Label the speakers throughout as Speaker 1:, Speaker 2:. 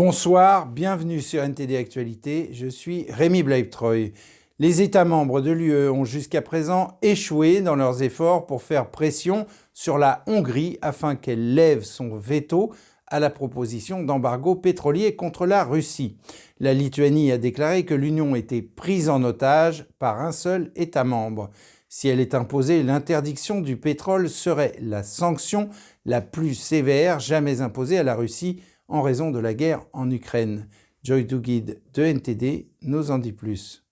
Speaker 1: Bonsoir, bienvenue sur NTD Actualité, je suis Rémi Bleibtreuil. Les États membres de l'UE ont jusqu'à présent échoué dans leurs efforts pour faire pression sur la Hongrie afin qu'elle lève son veto à la proposition d'embargo pétrolier contre la Russie. La Lituanie a déclaré que l'Union était prise en otage par un seul État membre. Si elle est imposée, l'interdiction du pétrole serait la sanction la plus sévère jamais imposée à la Russie en raison de la guerre en Ukraine. Joy Dugid de NTD nous en dit plus.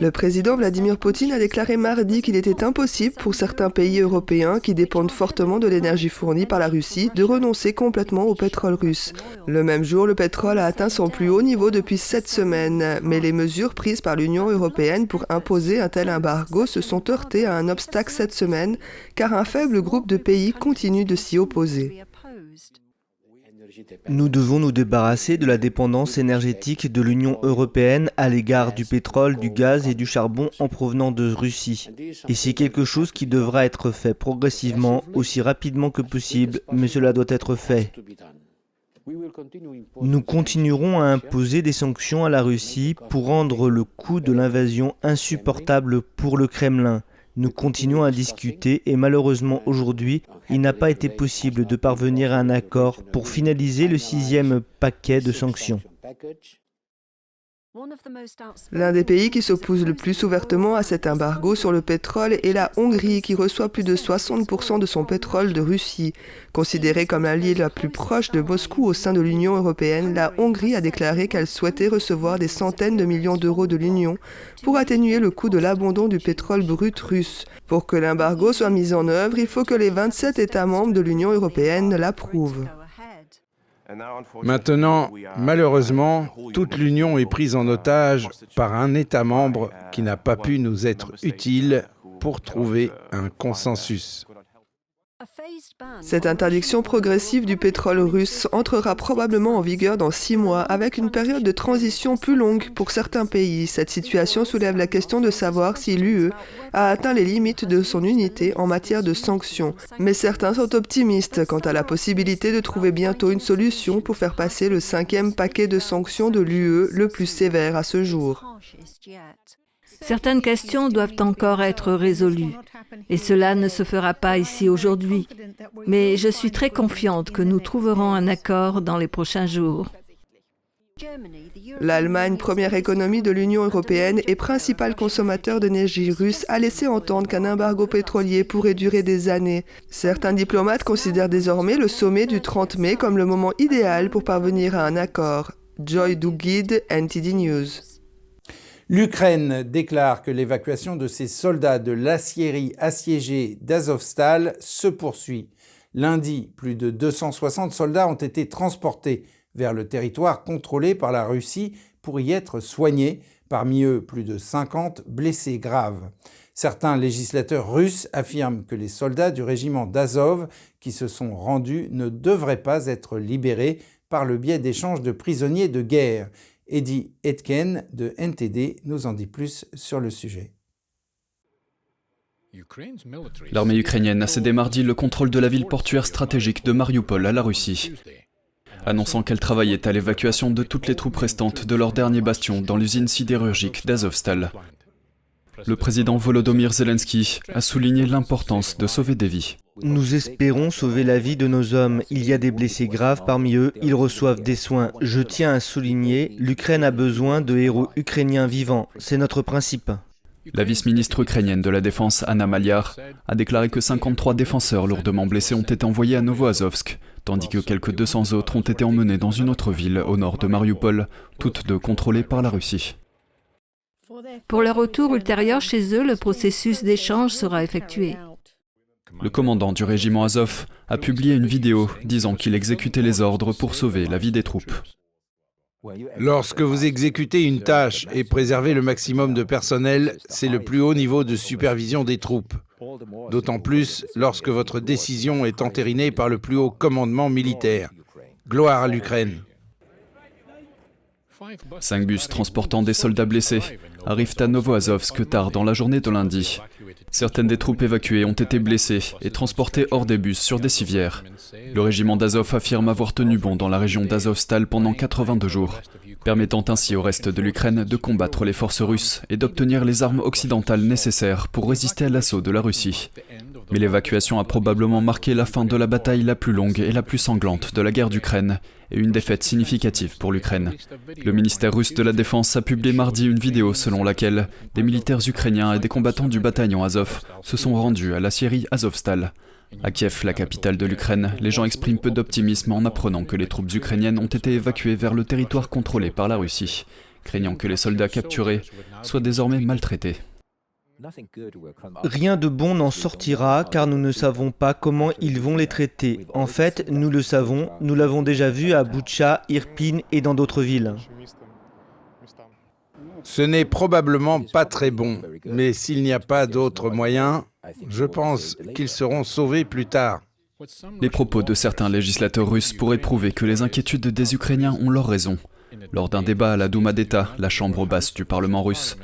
Speaker 2: Le président Vladimir Poutine a déclaré mardi qu'il était impossible pour certains pays européens qui dépendent fortement de l'énergie fournie par la Russie de renoncer complètement au pétrole russe. Le même jour, le pétrole a atteint son plus haut niveau depuis sept semaines, mais les mesures prises par l'Union européenne pour imposer un tel embargo se sont heurtées à un obstacle cette semaine, car un faible groupe de pays continue de s'y opposer.
Speaker 3: Nous devons nous débarrasser de la dépendance énergétique de l'Union européenne à l'égard du pétrole, du gaz et du charbon en provenant de Russie. Et c'est quelque chose qui devra être fait progressivement, aussi rapidement que possible, mais cela doit être fait. Nous continuerons à imposer des sanctions à la Russie pour rendre le coût de l'invasion insupportable pour le Kremlin. Nous continuons à discuter et malheureusement aujourd'hui, il n'a pas été possible de parvenir à un accord pour finaliser le sixième paquet de sanctions.
Speaker 2: L'un des pays qui s'oppose le plus ouvertement à cet embargo sur le pétrole est la Hongrie, qui reçoit plus de 60% de son pétrole de Russie. Considérée comme l'allié la plus proche de Moscou au sein de l'Union européenne, la Hongrie a déclaré qu'elle souhaitait recevoir des centaines de millions d'euros de l'Union pour atténuer le coût de l'abandon du pétrole brut russe. Pour que l'embargo soit mis en œuvre, il faut que les 27 États membres de l'Union européenne l'approuvent.
Speaker 1: Maintenant, malheureusement, toute l'Union est prise en otage par un État membre qui n'a pas pu nous être utile pour trouver un consensus.
Speaker 2: Cette interdiction progressive du pétrole russe entrera probablement en vigueur dans six mois, avec une période de transition plus longue pour certains pays. Cette situation soulève la question de savoir si l'UE a atteint les limites de son unité en matière de sanctions. Mais certains sont optimistes quant à la possibilité de trouver bientôt une solution pour faire passer le cinquième paquet de sanctions de l'UE le plus sévère à ce jour.
Speaker 4: Certaines questions doivent encore être résolues et cela ne se fera pas ici aujourd'hui. Mais je suis très confiante que nous trouverons un accord dans les prochains jours.
Speaker 2: L'Allemagne, première économie de l'Union européenne et principal consommateur d'énergie russe, a laissé entendre qu'un embargo pétrolier pourrait durer des années. Certains diplomates considèrent désormais le sommet du 30 mai comme le moment idéal pour parvenir à un accord. Joy Dugid, NTD News.
Speaker 1: L'Ukraine déclare que l'évacuation de ses soldats de l'aciérie assiégée d'Azovstal se poursuit. Lundi, plus de 260 soldats ont été transportés vers le territoire contrôlé par la Russie pour y être soignés, parmi eux plus de 50 blessés graves. Certains législateurs russes affirment que les soldats du régiment d'Azov qui se sont rendus ne devraient pas être libérés par le biais d'échanges de prisonniers de guerre. Eddie Etken de NTD nous en dit plus sur le sujet.
Speaker 5: L'armée ukrainienne a cédé mardi le contrôle de la ville portuaire stratégique de Mariupol à la Russie, annonçant qu'elle travaillait à l'évacuation de toutes les troupes restantes de leur dernier bastion dans l'usine sidérurgique d'Azovstal. Le président Volodymyr Zelensky a souligné l'importance de sauver des vies.
Speaker 3: Nous espérons sauver la vie de nos hommes. Il y a des blessés graves parmi eux, ils reçoivent des soins. Je tiens à souligner, l'Ukraine a besoin de héros ukrainiens vivants. C'est notre principe.
Speaker 5: La vice-ministre ukrainienne de la Défense, Anna Maliar, a déclaré que 53 défenseurs lourdement blessés ont été envoyés à Novoazovsk, tandis que quelques 200 autres ont été emmenés dans une autre ville au nord de Mariupol, toutes deux contrôlées par la Russie.
Speaker 4: Pour leur retour ultérieur chez eux, le processus d'échange sera effectué.
Speaker 5: Le commandant du régiment Azov a publié une vidéo disant qu'il exécutait les ordres pour sauver la vie des troupes.
Speaker 1: Lorsque vous exécutez une tâche et préservez le maximum de personnel, c'est le plus haut niveau de supervision des troupes. D'autant plus lorsque votre décision est entérinée par le plus haut commandement militaire. Gloire à l'Ukraine.
Speaker 5: Cinq bus transportant des soldats blessés arrivent à Novoazovsk tard dans la journée de lundi. Certaines des troupes évacuées ont été blessées et transportées hors des bus sur des civières. Le régiment d'Azov affirme avoir tenu bon dans la région d'Azovstal pendant 82 jours, permettant ainsi au reste de l'Ukraine de combattre les forces russes et d'obtenir les armes occidentales nécessaires pour résister à l'assaut de la Russie. Mais l'évacuation a probablement marqué la fin de la bataille la plus longue et la plus sanglante de la guerre d'Ukraine et une défaite significative pour l'Ukraine. Le ministère russe de la Défense a publié mardi une vidéo selon laquelle des militaires ukrainiens et des combattants du bataillon Azov se sont rendus à la Syrie Azovstal. À Kiev, la capitale de l'Ukraine, les gens expriment peu d'optimisme en apprenant que les troupes ukrainiennes ont été évacuées vers le territoire contrôlé par la Russie, craignant que les soldats capturés soient désormais maltraités.
Speaker 3: Rien de bon n'en sortira car nous ne savons pas comment ils vont les traiter. En fait, nous le savons, nous l'avons déjà vu à Butcha, Irpin et dans d'autres villes.
Speaker 1: Ce n'est probablement pas très bon, mais s'il n'y a pas d'autres moyens, je pense qu'ils seront sauvés plus tard.
Speaker 5: Les propos de certains législateurs russes pourraient prouver que les inquiétudes des Ukrainiens ont leur raison. Lors d'un débat à la Douma d'État, la chambre basse du Parlement russe,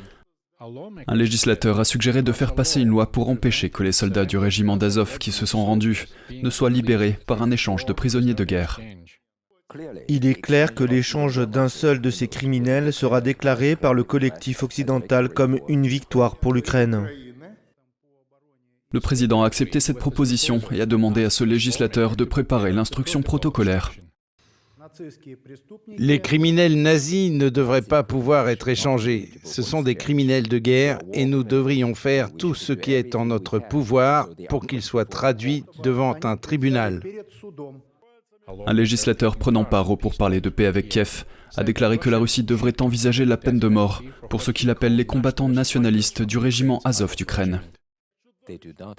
Speaker 5: un législateur a suggéré de faire passer une loi pour empêcher que les soldats du régiment d'Azov qui se sont rendus ne soient libérés par un échange de prisonniers de guerre.
Speaker 3: Il est clair que l'échange d'un seul de ces criminels sera déclaré par le collectif occidental comme une victoire pour l'Ukraine.
Speaker 5: Le président a accepté cette proposition et a demandé à ce législateur de préparer l'instruction protocolaire.
Speaker 1: Les criminels nazis ne devraient pas pouvoir être échangés. Ce sont des criminels de guerre et nous devrions faire tout ce qui est en notre pouvoir pour qu'ils soient traduits devant un tribunal.
Speaker 5: Un législateur prenant part au pourparlers de paix avec Kiev a déclaré que la Russie devrait envisager la peine de mort pour ce qu'il appelle les combattants nationalistes du régiment Azov d'Ukraine.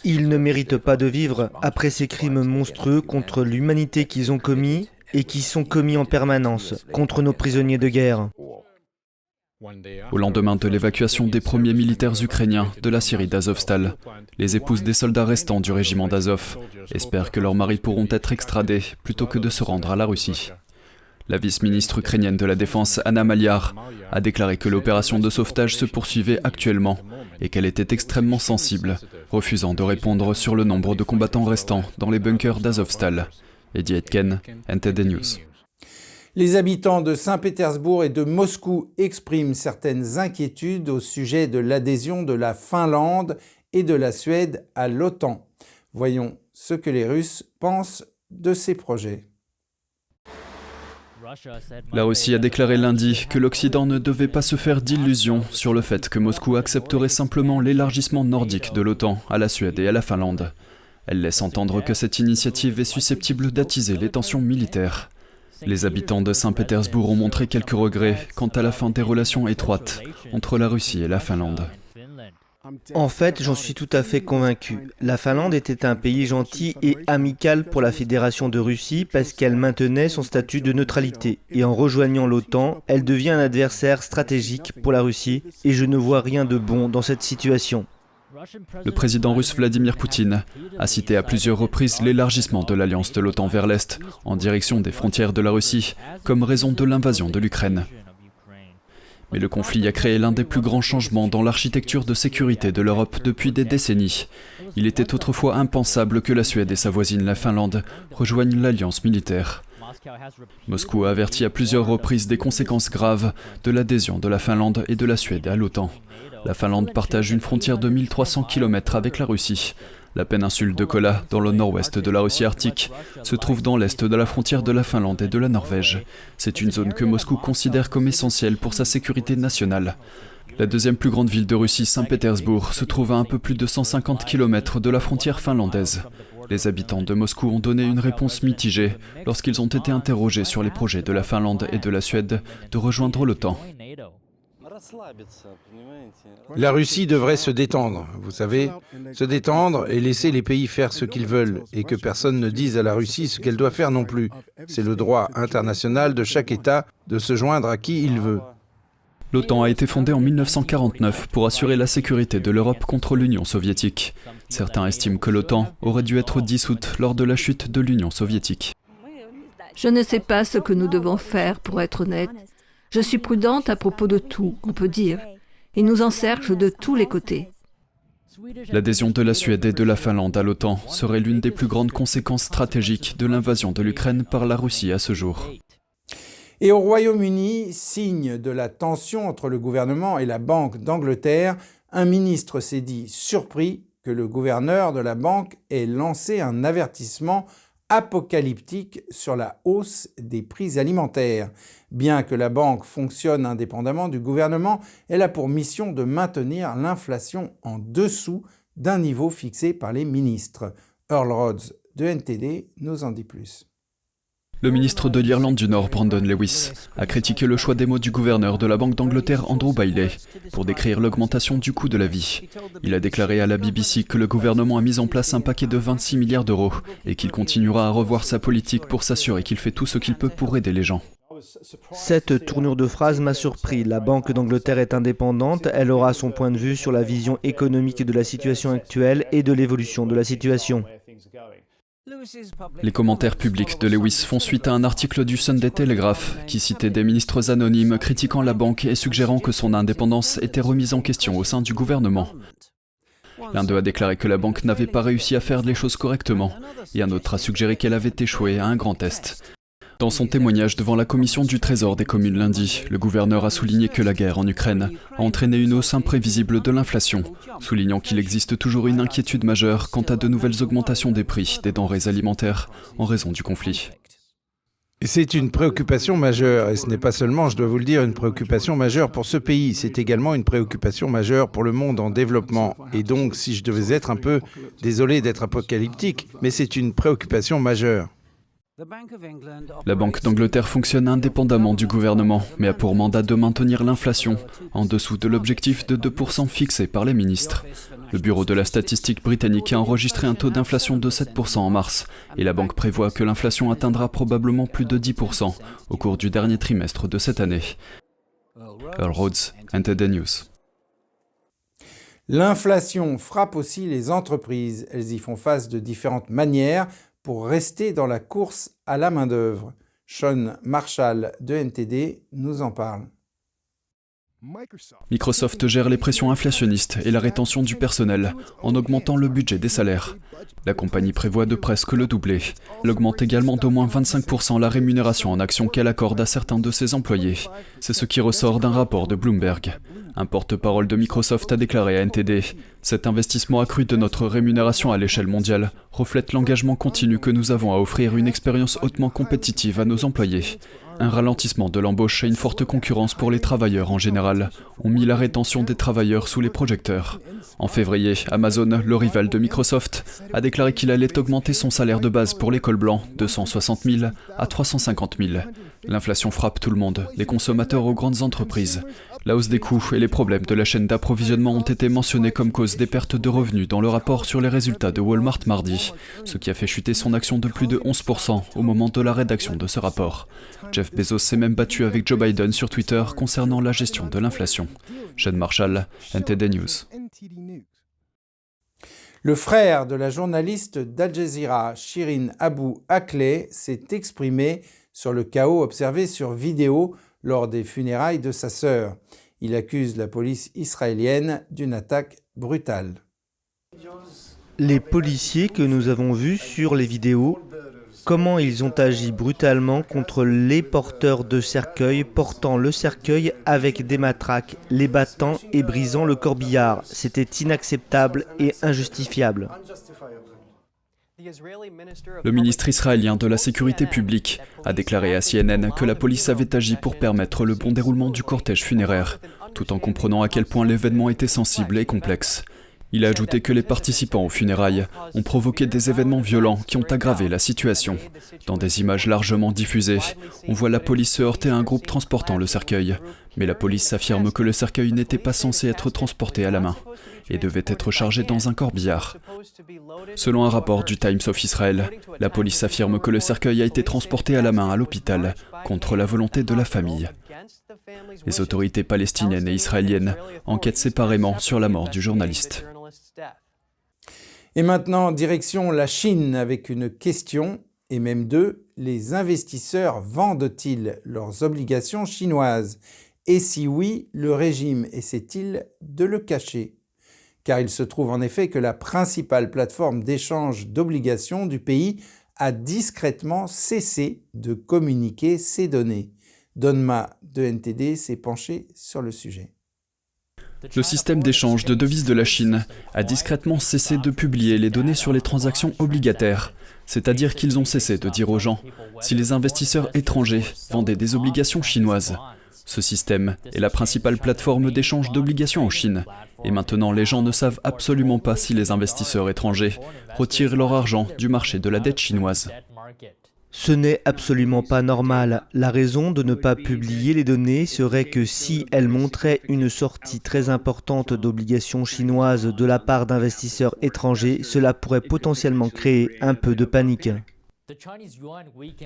Speaker 3: Ils ne méritent pas de vivre après ces crimes monstrueux contre l'humanité qu'ils ont commis et qui sont commis en permanence contre nos prisonniers de guerre.
Speaker 5: Au lendemain de l'évacuation des premiers militaires ukrainiens de la Syrie d'Azovstal, les épouses des soldats restants du régiment d'Azov espèrent que leurs maris pourront être extradés plutôt que de se rendre à la Russie. La vice-ministre ukrainienne de la Défense, Anna Maliar, a déclaré que l'opération de sauvetage se poursuivait actuellement et qu'elle était extrêmement sensible, refusant de répondre sur le nombre de combattants restants dans les bunkers d'Azovstal. Eddie Etken, NTD News.
Speaker 1: Les habitants de Saint-Pétersbourg et de Moscou expriment certaines inquiétudes au sujet de l'adhésion de la Finlande et de la Suède à l'OTAN. Voyons ce que les Russes pensent de ces projets.
Speaker 5: La Russie a déclaré lundi que l'Occident ne devait pas se faire d'illusions sur le fait que Moscou accepterait simplement l'élargissement nordique de l'OTAN à la Suède et à la Finlande. Elle laisse entendre que cette initiative est susceptible d'attiser les tensions militaires. Les habitants de Saint-Pétersbourg ont montré quelques regrets quant à la fin des relations étroites entre la Russie et la Finlande.
Speaker 3: En fait, j'en suis tout à fait convaincu. La Finlande était un pays gentil et amical pour la Fédération de Russie parce qu'elle maintenait son statut de neutralité. Et en rejoignant l'OTAN, elle devient un adversaire stratégique pour la Russie et je ne vois rien de bon dans cette situation.
Speaker 5: Le président russe Vladimir Poutine a cité à plusieurs reprises l'élargissement de l'alliance de l'OTAN vers l'Est en direction des frontières de la Russie comme raison de l'invasion de l'Ukraine. Mais le conflit a créé l'un des plus grands changements dans l'architecture de sécurité de l'Europe depuis des décennies. Il était autrefois impensable que la Suède et sa voisine la Finlande rejoignent l'alliance militaire. Moscou a averti à plusieurs reprises des conséquences graves de l'adhésion de la Finlande et de la Suède à l'OTAN. La Finlande partage une frontière de 1300 km avec la Russie. La péninsule de Kola, dans le nord-ouest de la Russie arctique, se trouve dans l'est de la frontière de la Finlande et de la Norvège. C'est une zone que Moscou considère comme essentielle pour sa sécurité nationale. La deuxième plus grande ville de Russie, Saint-Pétersbourg, se trouve à un peu plus de 150 km de la frontière finlandaise. Les habitants de Moscou ont donné une réponse mitigée lorsqu'ils ont été interrogés sur les projets de la Finlande et de la Suède de rejoindre l'OTAN.
Speaker 1: La Russie devrait se détendre, vous savez, se détendre et laisser les pays faire ce qu'ils veulent, et que personne ne dise à la Russie ce qu'elle doit faire non plus. C'est le droit international de chaque État de se joindre à qui il veut.
Speaker 5: L'OTAN a été fondée en 1949 pour assurer la sécurité de l'Europe contre l'Union soviétique. Certains estiment que l'OTAN aurait dû être dissoute lors de la chute de l'Union soviétique.
Speaker 4: Je ne sais pas ce que nous devons faire, pour être honnête. Je suis prudente à propos de tout, on peut dire. Ils nous encerclent de tous les côtés.
Speaker 5: L'adhésion de la Suède et de la Finlande à l'OTAN serait l'une des plus grandes conséquences stratégiques de l'invasion de l'Ukraine par la Russie à ce jour.
Speaker 1: Et au Royaume-Uni, signe de la tension entre le gouvernement et la Banque d'Angleterre, un ministre s'est dit surpris que le gouverneur de la banque ait lancé un avertissement apocalyptique sur la hausse des prix alimentaires. Bien que la banque fonctionne indépendamment du gouvernement, elle a pour mission de maintenir l'inflation en dessous d'un niveau fixé par les ministres. Earl Rhodes de NTD nous en dit plus.
Speaker 5: Le ministre de l'Irlande du Nord, Brandon Lewis, a critiqué le choix des mots du gouverneur de la Banque d'Angleterre, Andrew Bailey, pour décrire l'augmentation du coût de la vie. Il a déclaré à la BBC que le gouvernement a mis en place un paquet de 26 milliards d'euros et qu'il continuera à revoir sa politique pour s'assurer qu'il fait tout ce qu'il peut pour aider les gens.
Speaker 3: Cette tournure de phrase m'a surpris. La Banque d'Angleterre est indépendante, elle aura son point de vue sur la vision économique de la situation actuelle et de l'évolution de la situation.
Speaker 5: Les commentaires publics de Lewis font suite à un article du Sunday Telegraph qui citait des ministres anonymes critiquant la banque et suggérant que son indépendance était remise en question au sein du gouvernement. L'un d'eux a déclaré que la banque n'avait pas réussi à faire les choses correctement, et un autre a suggéré qu'elle avait échoué à un grand test. Dans son témoignage devant la commission du Trésor des communes lundi, le gouverneur a souligné que la guerre en Ukraine a entraîné une hausse imprévisible de l'inflation, soulignant qu'il existe toujours une inquiétude majeure quant à de nouvelles augmentations des prix des denrées alimentaires en raison du conflit.
Speaker 1: C'est une préoccupation majeure, et ce n'est pas seulement, je dois vous le dire, une préoccupation majeure pour ce pays, c'est également une préoccupation majeure pour le monde en développement. Et donc, si je devais être un peu, désolé d'être apocalyptique, mais c'est une préoccupation majeure.
Speaker 5: La Banque d'Angleterre fonctionne indépendamment du gouvernement, mais a pour mandat de maintenir l'inflation en dessous de l'objectif de 2% fixé par les ministres. Le Bureau de la statistique britannique a enregistré un taux d'inflation de 7% en mars, et la banque prévoit que l'inflation atteindra probablement plus de 10% au cours du dernier trimestre de cette année. Earl Rhodes, News.
Speaker 1: L'inflation frappe aussi les entreprises. Elles y font face de différentes manières pour rester dans la course à la main-d'œuvre. Sean Marshall de NTD nous en parle.
Speaker 5: Microsoft gère les pressions inflationnistes et la rétention du personnel en augmentant le budget des salaires. La compagnie prévoit de presque le doubler. Elle augmente également d'au moins 25% la rémunération en actions qu'elle accorde à certains de ses employés. C'est ce qui ressort d'un rapport de Bloomberg. Un porte-parole de Microsoft a déclaré à NTD Cet investissement accru de notre rémunération à l'échelle mondiale reflète l'engagement continu que nous avons à offrir une expérience hautement compétitive à nos employés. Un ralentissement de l'embauche et une forte concurrence pour les travailleurs en général ont mis la rétention des travailleurs sous les projecteurs. En février, Amazon, le rival de Microsoft, a déclaré qu'il allait augmenter son salaire de base pour l'école blanc de 160 000 à 350 000. L'inflation frappe tout le monde, des consommateurs aux grandes entreprises. La hausse des coûts et les problèmes de la chaîne d'approvisionnement ont été mentionnés comme cause des pertes de revenus dans le rapport sur les résultats de Walmart mardi, ce qui a fait chuter son action de plus de 11% au moment de la rédaction de ce rapport. Jeff Bezos s'est même battu avec Joe Biden sur Twitter concernant la gestion de l'inflation. Sean Marshall, NTD News.
Speaker 1: Le frère de la journaliste d'Al Jazeera, Shirin Abu Akleh, s'est exprimé sur le chaos observé sur vidéo lors des funérailles de sa sœur. Il accuse la police israélienne d'une attaque brutale.
Speaker 3: Les policiers que nous avons vus sur les vidéos, comment ils ont agi brutalement contre les porteurs de cercueils, portant le cercueil avec des matraques, les battant et brisant le corbillard. C'était inacceptable et injustifiable.
Speaker 5: Le ministre israélien de la Sécurité publique a déclaré à CNN que la police avait agi pour permettre le bon déroulement du cortège funéraire, tout en comprenant à quel point l'événement était sensible et complexe. Il a ajouté que les participants aux funérailles ont provoqué des événements violents qui ont aggravé la situation. Dans des images largement diffusées, on voit la police se heurter à un groupe transportant le cercueil, mais la police affirme que le cercueil n'était pas censé être transporté à la main et devait être chargé dans un corbillard. Selon un rapport du Times of Israel, la police affirme que le cercueil a été transporté à la main à l'hôpital contre la volonté de la famille. Les autorités palestiniennes et israéliennes enquêtent séparément sur la mort du journaliste.
Speaker 1: Et maintenant, direction la Chine avec une question, et même deux. les investisseurs vendent-ils leurs obligations chinoises? Et si oui, le régime essaie-t-il de le cacher? Car il se trouve en effet que la principale plateforme d'échange d'obligations du pays a discrètement cessé de communiquer ces données. Donma de NTD s'est penché sur le sujet.
Speaker 5: Le système d'échange de devises de la Chine a discrètement cessé de publier les données sur les transactions obligataires, c'est-à-dire qu'ils ont cessé de dire aux gens si les investisseurs étrangers vendaient des obligations chinoises. Ce système est la principale plateforme d'échange d'obligations en Chine, et maintenant les gens ne savent absolument pas si les investisseurs étrangers retirent leur argent du marché de la dette chinoise.
Speaker 3: Ce n'est absolument pas normal. La raison de ne pas publier les données serait que si elles montraient une sortie très importante d'obligations chinoises de la part d'investisseurs étrangers, cela pourrait potentiellement créer un peu de panique.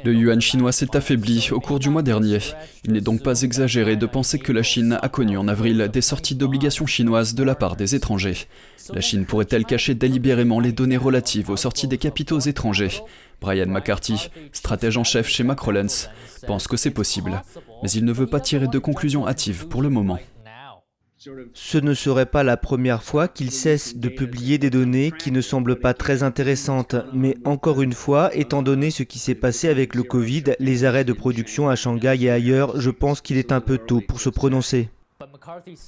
Speaker 5: Le yuan chinois s'est affaibli au cours du mois dernier. Il n'est donc pas exagéré de penser que la Chine a connu en avril des sorties d'obligations chinoises de la part des étrangers. La Chine pourrait-elle cacher délibérément les données relatives aux sorties des capitaux étrangers? Brian McCarthy, stratège en chef chez Macrolens, pense que c'est possible, mais il ne veut pas tirer de conclusions hâtives pour le moment.
Speaker 3: Ce ne serait pas la première fois qu'il cesse de publier des données qui ne semblent pas très intéressantes, mais encore une fois, étant donné ce qui s'est passé avec le Covid, les arrêts de production à Shanghai et ailleurs, je pense qu'il est un peu tôt pour se prononcer.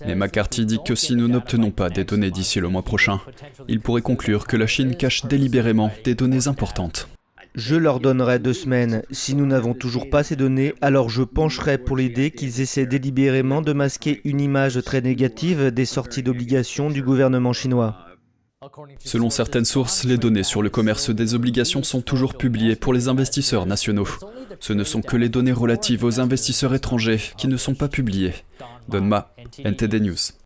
Speaker 5: Mais McCarthy dit que si nous n'obtenons pas des données d'ici le mois prochain, il pourrait conclure que la Chine cache délibérément des données importantes.
Speaker 3: Je leur donnerai deux semaines. Si nous n'avons toujours pas ces données, alors je pencherai pour l'idée qu'ils essaient délibérément de masquer une image très négative des sorties d'obligations du gouvernement chinois.
Speaker 5: Selon certaines sources, les données sur le commerce des obligations sont toujours publiées pour les investisseurs nationaux. Ce ne sont que les données relatives aux investisseurs étrangers qui ne sont pas publiées. Donma, NTD News.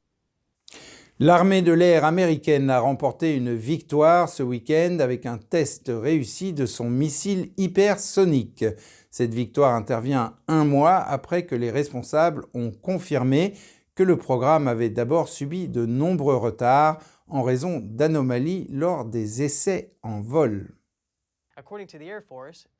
Speaker 1: L'armée de l'air américaine a remporté une victoire ce week-end avec un test réussi de son missile hypersonique. Cette victoire intervient un mois après que les responsables ont confirmé que le programme avait d'abord subi de nombreux retards en raison d'anomalies lors des essais en vol.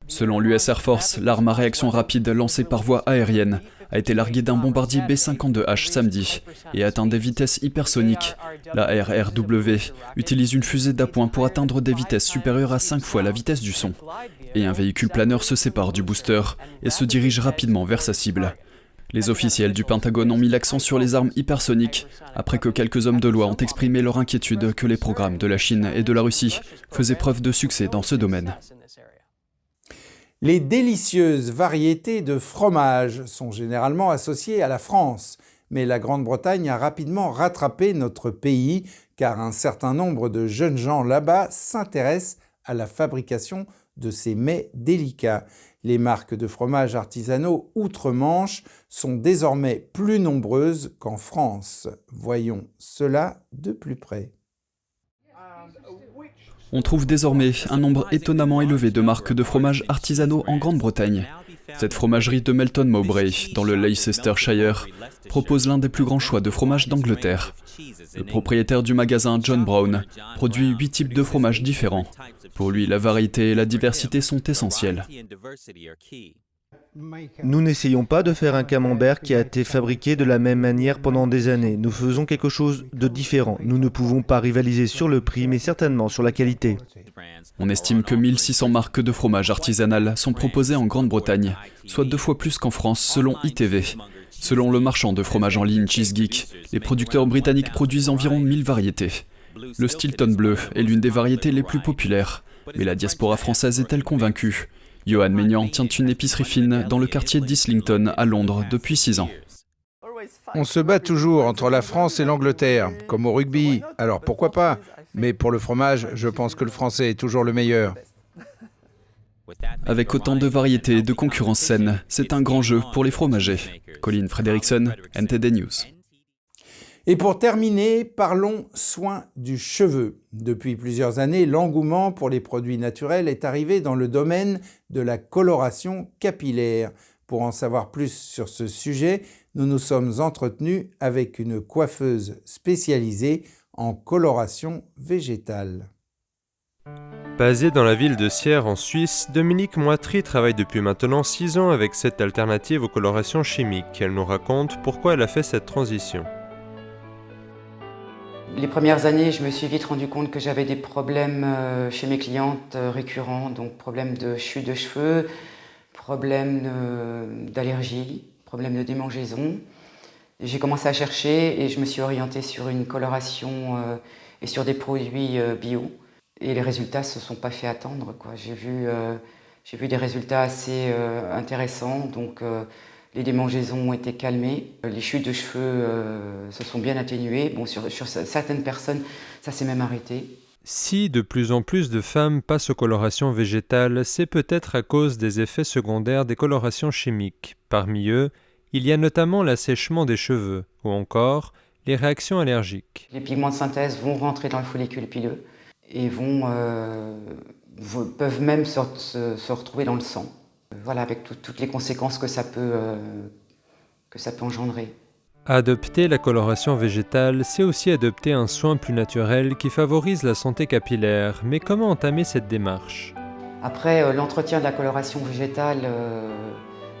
Speaker 5: Selon l'US Air Force, l'arme à réaction rapide lancée par voie aérienne a été larguée d'un bombardier B-52H samedi et atteint des vitesses hypersoniques. La RRW utilise une fusée d'appoint pour atteindre des vitesses supérieures à 5 fois la vitesse du son. Et un véhicule planeur se sépare du booster et se dirige rapidement vers sa cible. Les officiels du Pentagone ont mis l'accent sur les armes hypersoniques après que quelques hommes de loi ont exprimé leur inquiétude que les programmes de la Chine et de la Russie faisaient preuve de succès dans ce domaine.
Speaker 1: Les délicieuses variétés de fromage sont généralement associées à la France, mais la Grande-Bretagne a rapidement rattrapé notre pays car un certain nombre de jeunes gens là-bas s'intéressent à la fabrication de ces mets délicats. Les marques de fromage artisanaux outre-Manche sont désormais plus nombreuses qu'en France. Voyons cela de plus près.
Speaker 5: On trouve désormais un nombre étonnamment élevé de marques de fromage artisanaux en Grande-Bretagne. Cette fromagerie de Melton Mowbray, dans le Leicestershire, propose l'un des plus grands choix de fromage d'Angleterre. Le propriétaire du magasin John Brown produit huit types de fromages différents. Pour lui, la variété et la diversité sont essentielles.
Speaker 3: Nous n'essayons pas de faire un camembert qui a été fabriqué de la même manière pendant des années. Nous faisons quelque chose de différent. Nous ne pouvons pas rivaliser sur le prix, mais certainement sur la qualité.
Speaker 5: On estime que 1600 marques de fromage artisanal sont proposées en Grande-Bretagne, soit deux fois plus qu'en France selon ITV. Selon le marchand de fromage en ligne CheeseGeek, les producteurs britanniques produisent environ 1000 variétés. Le Stilton bleu est l'une des variétés les plus populaires, mais la diaspora française est-elle convaincue? Johan Maignan tient une épicerie fine dans le quartier d'Islington à Londres depuis 6 ans.
Speaker 1: On se bat toujours entre la France et l'Angleterre, comme au rugby, alors pourquoi pas? Mais pour le fromage, je pense que le français est toujours le meilleur.
Speaker 5: Avec autant de variétés et de concurrence saine, c'est un grand jeu pour les fromagers. Colin Frederickson, NTD News.
Speaker 1: Et pour terminer, parlons soins du cheveu. Depuis plusieurs années, l'engouement pour les produits naturels est arrivé dans le domaine de la coloration capillaire. Pour en savoir plus sur ce sujet, nous nous sommes entretenus avec une coiffeuse spécialisée en coloration végétale.
Speaker 6: Basé dans la ville de Sierre en Suisse, Dominique Moitry travaille depuis maintenant 6 ans avec cette alternative aux colorations chimiques. Elle nous raconte pourquoi elle a fait cette transition.
Speaker 7: Les premières années, je me suis vite rendu compte que j'avais des problèmes euh, chez mes clientes euh, récurrents, donc problèmes de chute de cheveux, problèmes d'allergie, problèmes de démangeaison. J'ai commencé à chercher et je me suis orientée sur une coloration euh, et sur des produits bio. Et les résultats ne se sont pas fait attendre. J'ai vu, vu des résultats assez intéressants. Donc, les démangeaisons ont été calmées, les chutes de cheveux euh, se sont bien atténuées. Bon, sur, certaines personnes, ça s'est même arrêté.
Speaker 6: Si de plus en plus de femmes passent aux colorations végétales, c'est peut-être à cause des effets secondaires des colorations chimiques. Parmi eux, il y a notamment l'assèchement des cheveux, ou encore les réactions allergiques.
Speaker 7: Les pigments de synthèse vont rentrer dans le follicule pileux et vont, euh, peuvent même se retrouver dans le sang voilà, avec toutes les conséquences que ça, peut, euh, que ça peut engendrer.
Speaker 6: Adopter la coloration végétale, c'est aussi adopter un soin plus naturel qui favorise la santé capillaire. Mais comment entamer cette démarche?
Speaker 7: Après, euh, l'entretien de la coloration végétale euh,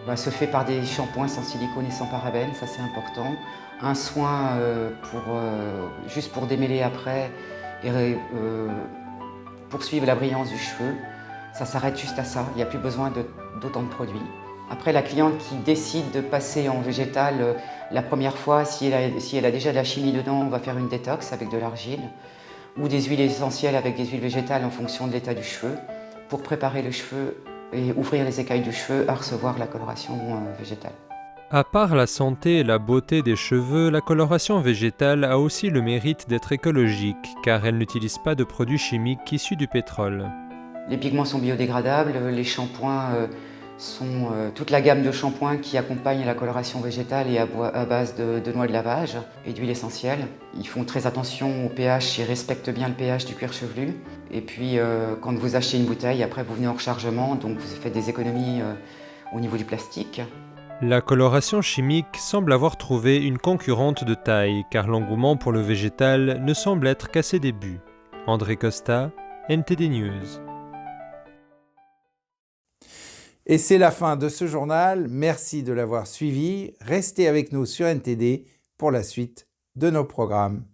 Speaker 7: bah, se fait par des shampoings sans silicone et sans parabènes, ça c'est important. Un soin pour, juste pour démêler après et poursuivre la brillance du cheveu. Ça s'arrête juste à ça, il n'y a plus besoin d'autant de, produits. Après, la cliente qui décide de passer en végétal euh, la première fois, si elle, a, déjà de la chimie dedans, on va faire une détox avec de l'argile ou des huiles essentielles avec des huiles végétales en fonction de l'état du cheveu pour préparer le cheveu et ouvrir les écailles du cheveu à recevoir la coloration euh, végétale.
Speaker 6: À part la santé et la beauté des cheveux, la coloration végétale a aussi le mérite d'être écologique car elle n'utilise pas de produits chimiques issus du pétrole.
Speaker 7: Les pigments sont biodégradables, les shampoings euh, sont euh, toute la gamme de shampoings qui accompagnent la coloration végétale et à, base de, noix de lavage et d'huile essentielle. Ils font très attention au pH, ils respectent bien le pH du cuir chevelu. Et puis euh, quand vous achetez une bouteille, après vous venez en rechargement, donc vous faites des économies au niveau du plastique.
Speaker 6: La coloration chimique semble avoir trouvé une concurrente de taille, car l'engouement pour le végétal ne semble être qu'à ses débuts. André Costa, NTD News.
Speaker 1: Et c'est la fin de ce journal. Merci de l'avoir suivi. Restez avec nous sur NTD pour la suite de nos programmes.